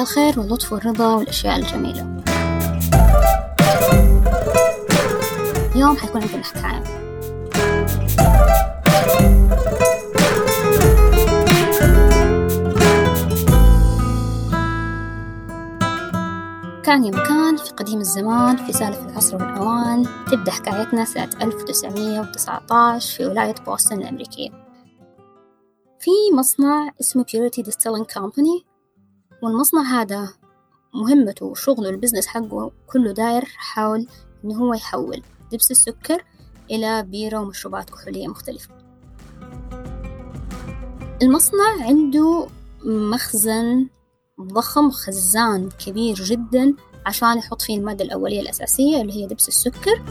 الخير واللطف والرضا والأشياء الجميلة. اليوم حيكون عندنا حكاية كان يا مكان في قديم الزمان في سالف العصر والأوان تبدأ حكايتنا سنة 1919 في ولاية بوسطن الأمريكية. في مصنع اسمه Purity Distilling Company والمصنع هذا مهمته وشغله البزنس حقه كله داير حول إنه هو يحول دبس السكر إلى بيرة ومشروبات كحولية مختلفة. المصنع عنده مخزن ضخم خزان كبير جدا عشان يحط فيه المادة الأولية الأساسية اللي هي دبس السكر.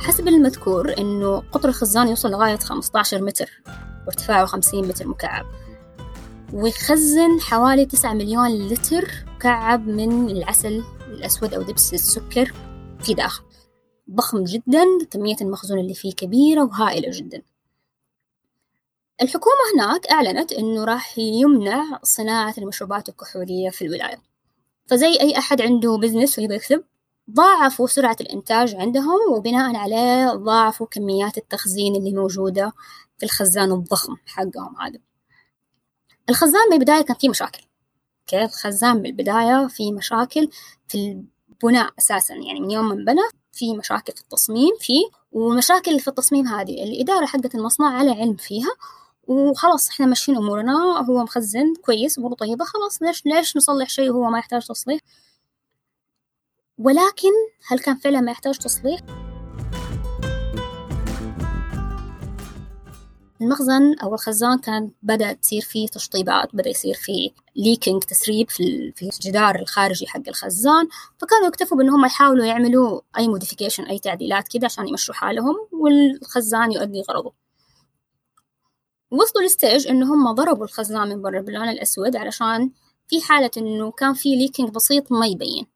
حسب المذكور إنه قطر الخزان يوصل لغاية 15 متر وارتفاعه 50 متر مكعب. ويخزن حوالي 9 مليون لتر مكعب من العسل الأسود أو دبس السكر في داخل. ضخم جدا كمية المخزون اللي فيه كبيرة وهائلة جدا. الحكومة هناك أعلنت إنه راح يمنع صناعة المشروبات الكحولية في الولاية. فزي أي أحد عنده بزنس ويبغى يكسب ضاعفوا سرعة الإنتاج عندهم وبناء عليه ضاعفوا كميات التخزين اللي موجودة في الخزان الضخم حقهم هذا. الخزان من البداية كان فيه مشاكل. كيف الخزان بالبداية في مشاكل في البناء أساسا. يعني من يوم ما انبنى في مشاكل في التصميم فيه ومشاكل في التصميم هذه. الإدارة حقت المصنع على علم فيها وخلاص إحنا ماشيين أمورنا. هو مخزن كويس أموره طيبة خلاص ليش ليش نصلح شيء وهو ما يحتاج تصليح؟ ولكن هل كان فعلا ما يحتاج تصليح؟ المخزن أو الخزان كان بدأ تصير فيه تشطيبات بدأ يصير فيه leaking تسريب في في الجدار الخارجي حق الخزان. فكانوا يكتفوا بأنهم يحاولوا يعملوا أي modification أي تعديلات كده عشان يمشوا حالهم والخزان يؤدي غرضه. وصلوا ل stage إنه هم ضربوا الخزان من برا باللون الأسود علشان في حالة إنه كان في leaking بسيط ما يبين.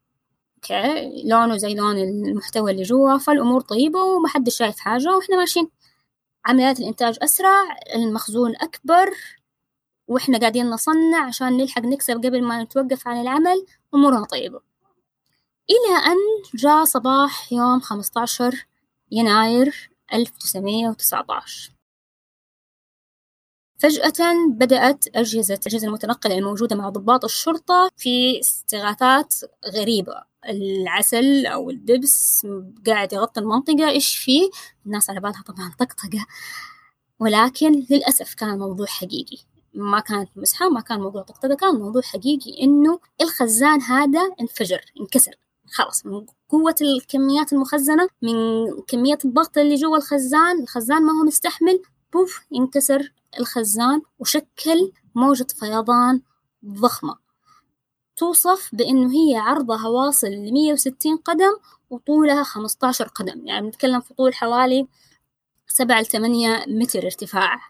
أوكي؟ لونه زي لون المحتوى اللي جوا فالأمور طيبة ومحدش شايف حاجة وإحنا ماشيين. عمليات الإنتاج أسرع المخزون أكبر وإحنا قاعدين نصنع عشان نلحق نكسب قبل ما نتوقف عن العمل أمورنا طيبة. إلى أن جاء صباح يوم 15 يناير 1919 فجأة بدأت أجهزة الأجهزة المتنقلة الموجودة مع ضباط الشرطة في استغاثات غريبة. العسل أو الدبس قاعد يغطي المنطقة إيش فيه؟ الناس على بالها طبعا طقطقة. ولكن للأسف كان الموضوع حقيقي. ما كانت مسحة ما كان موضوع طقطقة كان موضوع حقيقي إنه الخزان هذا انفجر انكسر. خلاص من قوة الكميات المخزنة من كمية الضغط اللي جوا الخزان الخزان ما هو مستحمل بوف انكسر الخزان وشكل موجة فيضان ضخمة. توصف بأنه هي عرضها واصل لمية وستين قدم وطولها خمسطاشر قدم. يعني بنتكلم في طول حوالي سبعة لثمانية متر ارتفاع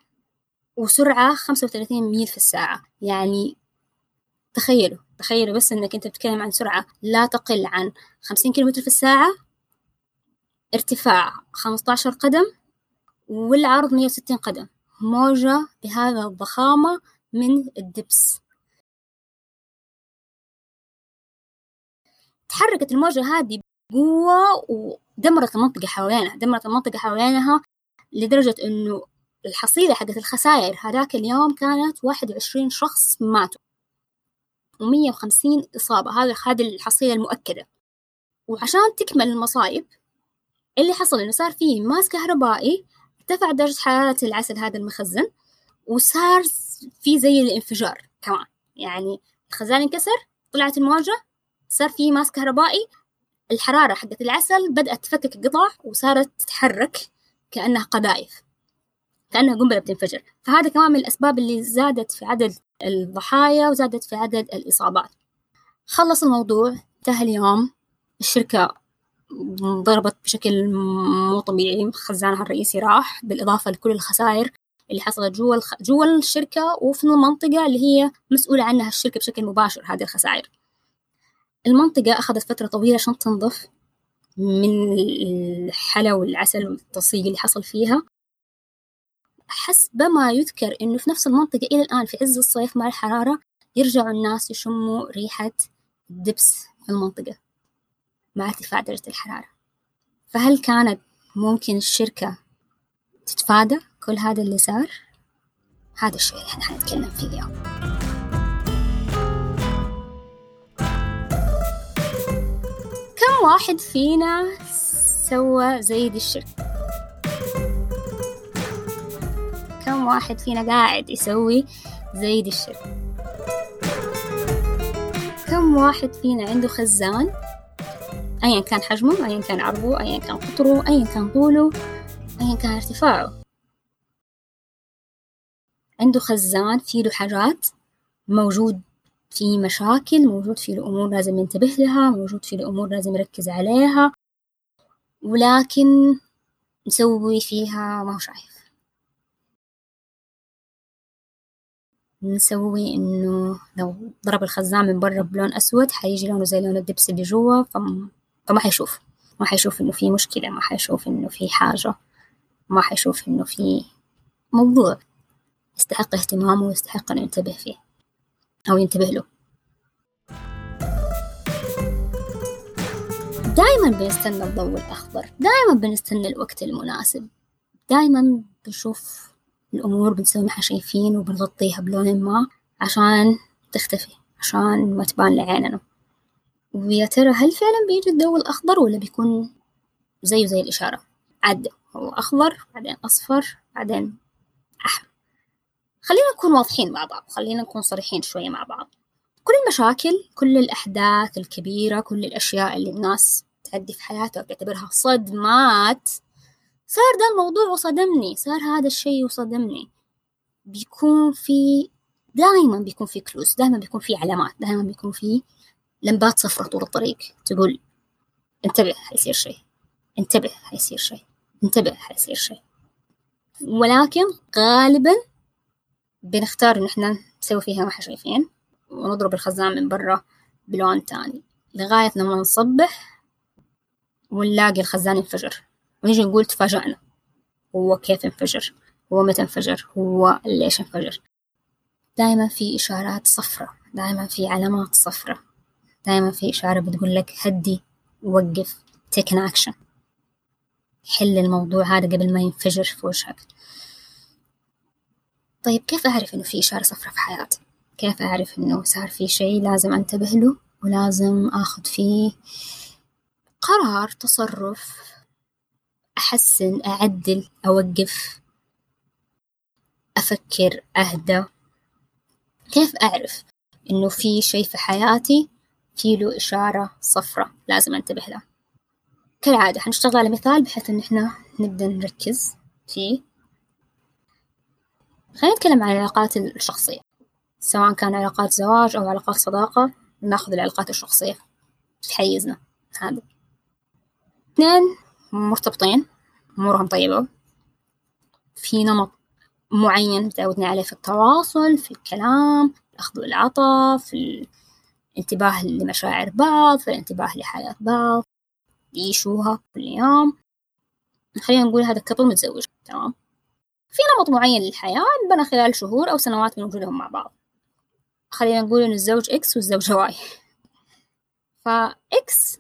وسرعة خمسة وثلاثين ميل في الساعة. يعني تخيلوا تخيلوا بس إنك أنت بتتكلم عن سرعة لا تقل عن خمسين كيلومتر في الساعة ارتفاع خمسطاشر قدم والعرض مية وستين قدم. موجة بهذا الضخامة من الدبس. تحركت الموجة هذه بقوة ودمرت المنطقة حوالينها دمرت المنطقة حوالينها لدرجة إنه الحصيلة حقت الخسائر هذاك اليوم كانت واحد وعشرين شخص ماتوا ومية وخمسين إصابة. هذا هذه الحصيلة المؤكدة. وعشان تكمل المصايب اللي حصل إنه صار فيه ماس كهربائي ارتفع درجة حرارة العسل هذا المخزن وصار في زي الانفجار كمان. يعني الخزان انكسر طلعت الموجة صار في ماس كهربائي الحرارة حقت العسل بدأت تفكك قطع وصارت تتحرك كأنها قذائف كأنها قنبلة بتنفجر. فهذا كمان من الأسباب اللي زادت في عدد الضحايا وزادت في عدد الإصابات. خلص الموضوع انتهى اليوم. الشركة ضربت بشكل مو طبيعي خزانها الرئيسي راح بالإضافة لكل الخسائر اللي حصلت جوا الخ... جوا الشركة وفي المنطقة اللي هي مسؤولة عنها الشركة بشكل مباشر هذه الخسائر. المنطقة أخذت فترة طويلة عشان تنظف من الحلا والعسل والتصيق اللي حصل فيها. حسب ما يذكر إنه في نفس المنطقة إلى الآن في عز الصيف مع الحرارة يرجعوا الناس يشموا ريحة الدبس في المنطقة مع ارتفاع درجة الحرارة. فهل كانت ممكن الشركة تتفادى كل هذا اللي صار؟ هذا الشيء اللي إحنا حنتكلم فيه اليوم. واحد فينا سوى زي دي الشركة. كم واحد فينا قاعد يسوي زي دي الشركة؟ كم واحد فينا عنده خزان؟ أيا كان حجمه أيا كان عرضه أيا كان قطره أيا كان طوله أيا كان ارتفاعه. عنده خزان فيه حاجات موجود في مشاكل موجود فيه أمور لازم ينتبه لها موجود فيه أمور لازم يركز عليها ولكن مسوي فيها ما هو شايف. نسوي إنه لو ضرب الخزان من برا بلون أسود حيجي لونه زي لون الدبس اللي جوا فم... فما حيشوف. ما حيشوف إنه في مشكلة ما حيشوف إنه في حاجة ما حيشوف إنه في موضوع. يستحق اهتمامه ويستحق أن ينتبه فيه. أو ينتبه له. دائما بنستنى الضوء الأخضر. دائما بنستنى الوقت المناسب. دائما بنشوف الأمور بنسوي ما شايفين وبنغطيها بلون ما عشان تختفي عشان ما تبان لعيننا. ويا ترى هل فعلا بيجي الضوء الأخضر ولا بيكون زيه زي الإشارة؟ عدى هو أخضر بعدين أصفر بعدين خلينا نكون واضحين مع بعض خلينا نكون صريحين شوية مع بعض. كل المشاكل كل الأحداث الكبيرة كل الأشياء اللي الناس تعدي في حياتها وتعتبرها صدمات صار ده الموضوع وصدمني صار هذا الشيء وصدمني. بيكون في دائما بيكون في كلوز دائما بيكون في علامات دائما بيكون في لمبات صفرة طول الطريق. تقول انتبه حيصير شيء. انتبه حيصير شيء. انتبه حيصير شيء. ولكن غالبا بنختار إن إحنا نسوي فيها ما شايفين ونضرب الخزان من برا بلون تاني لغاية لما نصبح ونلاقي الخزان انفجر ونيجي نقول تفاجأنا هو كيف انفجر؟ هو متى انفجر؟ هو ليش انفجر؟ دائما في إشارات صفرة دائما في علامات صفرة دائما في إشارة بتقول لك هدي وقف take an action. حل الموضوع هذا قبل ما ينفجر في وجهك. طيب كيف أعرف إنه في إشارة صفرة في حياتي؟ كيف أعرف إنه صار في شيء لازم أنتبه له ولازم آخذ فيه قرار تصرف أحسن أعدل أوقف أفكر أهدى؟ كيف أعرف إنه في شيء في حياتي في له إشارة صفرة لازم أنتبه له؟ كالعادة حنشتغل على مثال بحيث إن إحنا نبدأ نركز فيه. خلينا نتكلم عن العلاقات الشخصية سواء كان علاقات زواج أو علاقات صداقة نأخذ العلاقات الشخصية في حيزنا هذا. اثنين مرتبطين أمورهم طيبة. في نمط معين تعودنا عليه في التواصل في الكلام الأخذ والعطاء في الانتباه لمشاعر بعض في الانتباه لحياة بعض. يعيشوها كل يوم. خلينا نقول هذا couple متزوج تمام؟ في نمط معين للحياة انبنى خلال شهور أو سنوات من وجودهم مع بعض. خلينا نقول إن الزوج X والزوجة Y ف X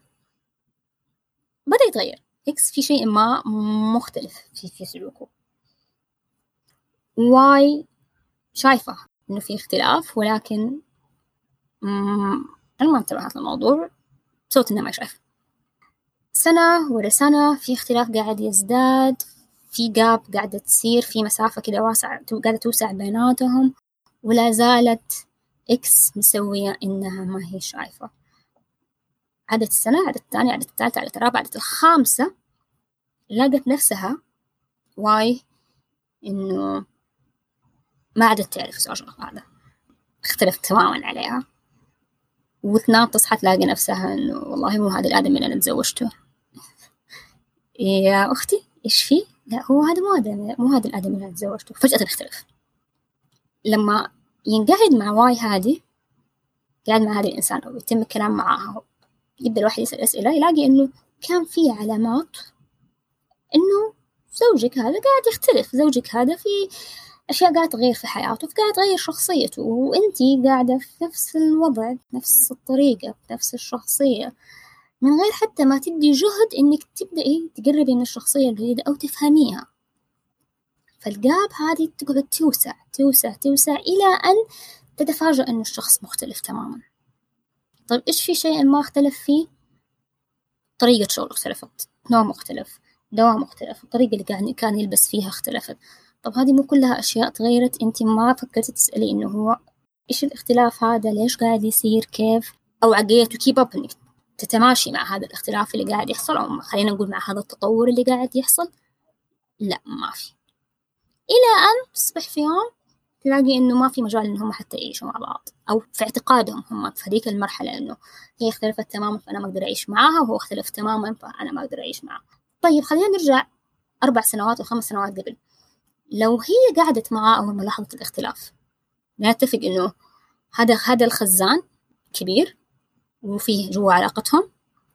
بدأ يتغير. X في شيء ما مختلف في في سلوكه. Y شايفة إنه في اختلاف ولكن أنا ما انتبهت للموضوع. سوت إنها ما شايفة سنة ورا سنة في اختلاف قاعد يزداد. في جاب قاعدة تصير في مسافة كده واسعة قاعدة توسع بيناتهم ولا زالت إكس مسوية إنها ما هي شايفة. عدت السنة عدت الثانية عدت الثالثة عدت الرابعة عدت الخامسة لقت نفسها Y إنه ما عادت تعرف زوجها هذا اختلفت تماما عليها. وتنام تصحى تلاقي نفسها إنه والله مو هذا الآدمي اللي أنا تزوجته يا أختي إيش فيه لا هو هذا مو هذا مو هذا الآدمي اللي تزوجته. فجأة نختلف لما ينقعد مع Y هذه قاعد مع هذا الإنسان أو يتم الكلام معاها يبدأ الواحد يسأل أسئلة يلاقي إنه كان في علامات إنه زوجك هذا قاعد يختلف. زوجك هذا في أشياء قاعدة تغير في حياته فقاعد تغير شخصيته وأنتي قاعدة في نفس الوضع نفس الطريقة نفس الشخصية. من غير حتى ما تدي جهد إنك تبدأي تقربي من الشخصية الجديدة أو تفهميها. فالجاب هذه تقعد توسع توسع توسع إلى أن تتفاجأ إنه الشخص مختلف تماما. طيب إيش في شيء ما اختلف فيه؟ طريقة شغله اختلفت نوع مختلف دواء مختلف الطريقة اللي كان يلبس فيها اختلفت. طب هذه مو كلها أشياء تغيرت أنت ما فكرتي تسألي إنه هو إيش الاختلاف هذا؟ ليش قاعد يصير؟ كيف؟ أو عقلية كيب أب إنك تتماشي مع هذا الاختلاف اللي قاعد يحصل أو خلينا نقول مع هذا التطور اللي قاعد يحصل. لا ما في. إلى أن تصبح في يوم تلاقي إنه ما في مجال إنهم حتى يعيشوا مع بعض أو في اعتقادهم هم في هذيك المرحلة إنه هي اختلفت تماما فأنا ما أقدر أعيش معاها وهو اختلف تماما فأنا ما أقدر أعيش معاه طيب خلينا نرجع أربع سنوات أو خمس سنوات قبل. لو هي قعدت معاه أول ما لاحظت الاختلاف نتفق إنه هذا هذا الخزان كبير وفيه جوا علاقتهم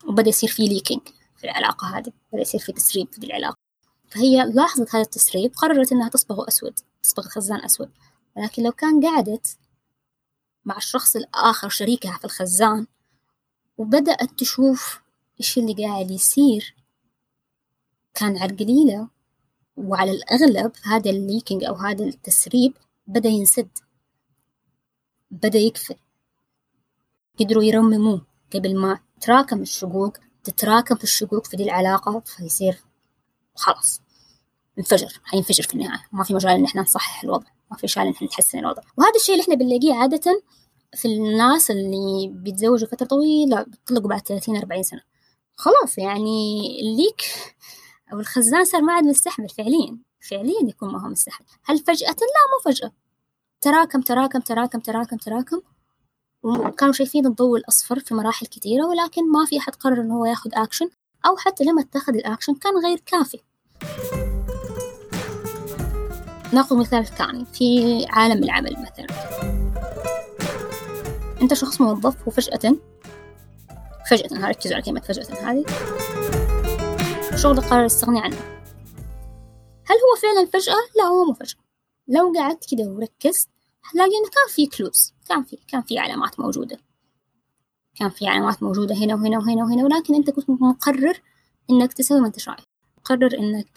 وبدأ يصير فيه ليكينج في العلاقة هذه بدأ يصير في تسريب في العلاقة. فهي لاحظت هذا التسريب قررت إنها تصبغه أسود تصبغ الخزان أسود. ولكن لو كان قعدت مع الشخص الآخر شريكها في الخزان وبدأت تشوف إيش اللي قاعد يصير كان على القليلة وعلى الأغلب هذا الليكينج أو هذا التسريب بدأ ينسد بدأ يكفي قدروا يرمموه قبل ما تراكم الشقوق تتراكم في الشقوق في دي العلاقة فيصير خلاص انفجر حينفجر في النهاية. ما في مجال إن إحنا نصحح الوضع ما في مجال إن إحنا نحسن الوضع. وهذا الشيء اللي إحنا بنلاقيه عادة في الناس اللي بيتزوجوا فترة طويلة بيطلقوا بعد 30 40 سنة. خلاص يعني الليك أو الخزان صار ما عاد مستحمل فعليا فعليا يكون ما هو مستحمل. هل فجأة؟ لا مو فجأة. تراكم تراكم تراكم تراكم تراكم. وكانوا شايفين الضوء الأصفر في مراحل كثيرة ولكن ما في أحد قرر إنه هو ياخد أكشن أو حتى لما اتخذ الأكشن كان غير كافي. نأخذ مثال ثاني في عالم العمل مثلا. أنت شخص موظف وفجأة فجأة ركزوا على كلمة فجأة هذه. شغلك قرر يستغني عنه. هل هو فعلا فجأة؟ لا هو مو فجأة. لو قعدت كده وركزت هتلاقي إنه كان في كلوز كان في كان في علامات موجودة. كان في علامات موجودة هنا وهنا وهنا وهنا ولكن أنت كنت مقرر إنك تسوي ما أنت شايف. مقرر إنك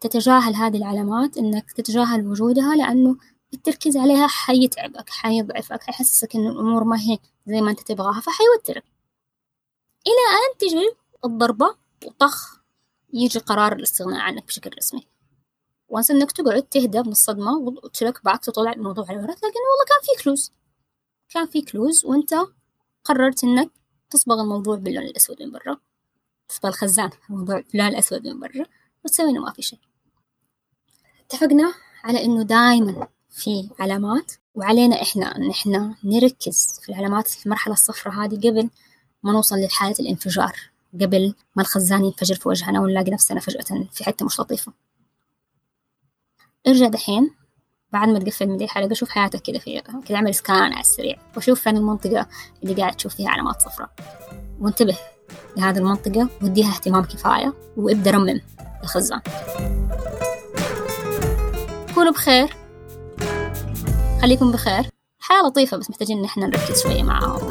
تتجاهل هذه العلامات إنك تتجاهل وجودها لأنه التركيز عليها حيتعبك حيضعفك حيحسسك إنه الأمور ما هي زي ما أنت تبغاها فحيوترك. إلى أن تجي الضربة وطخ يجي قرار الاستغناء عنك بشكل رسمي. وانس انك تقعد تهدى من الصدمة وتلك بعد تطلع الموضوع على ورا لكن والله كان في كلوز كان في كلوز وانت قررت انك تصبغ الموضوع باللون الأسود من برا. تصبغ الخزان الموضوع باللون الأسود من برا وتسوي إنه ما في شيء. اتفقنا على إنه دائما في علامات وعلينا إحنا إن إحنا نركز في العلامات في المرحلة الصفراء هذه قبل ما نوصل لحالة الانفجار قبل ما الخزان ينفجر في وجهنا ونلاقي نفسنا فجأة في حتة مش لطيفة. ارجع دحين بعد ما تقفل من دي الحلقة شوف حياتك كده فيها كده أعمل سكان على السريع. وشوف فين المنطقة اللي قاعد تشوف فيها علامات صفراء. وانتبه لهذه المنطقة واديها اهتمام كفاية وابدأ رمم الخزان كونوا بخير. خليكم بخير. حياة لطيفة بس محتاجين إن إحنا نركز شوية معاهم.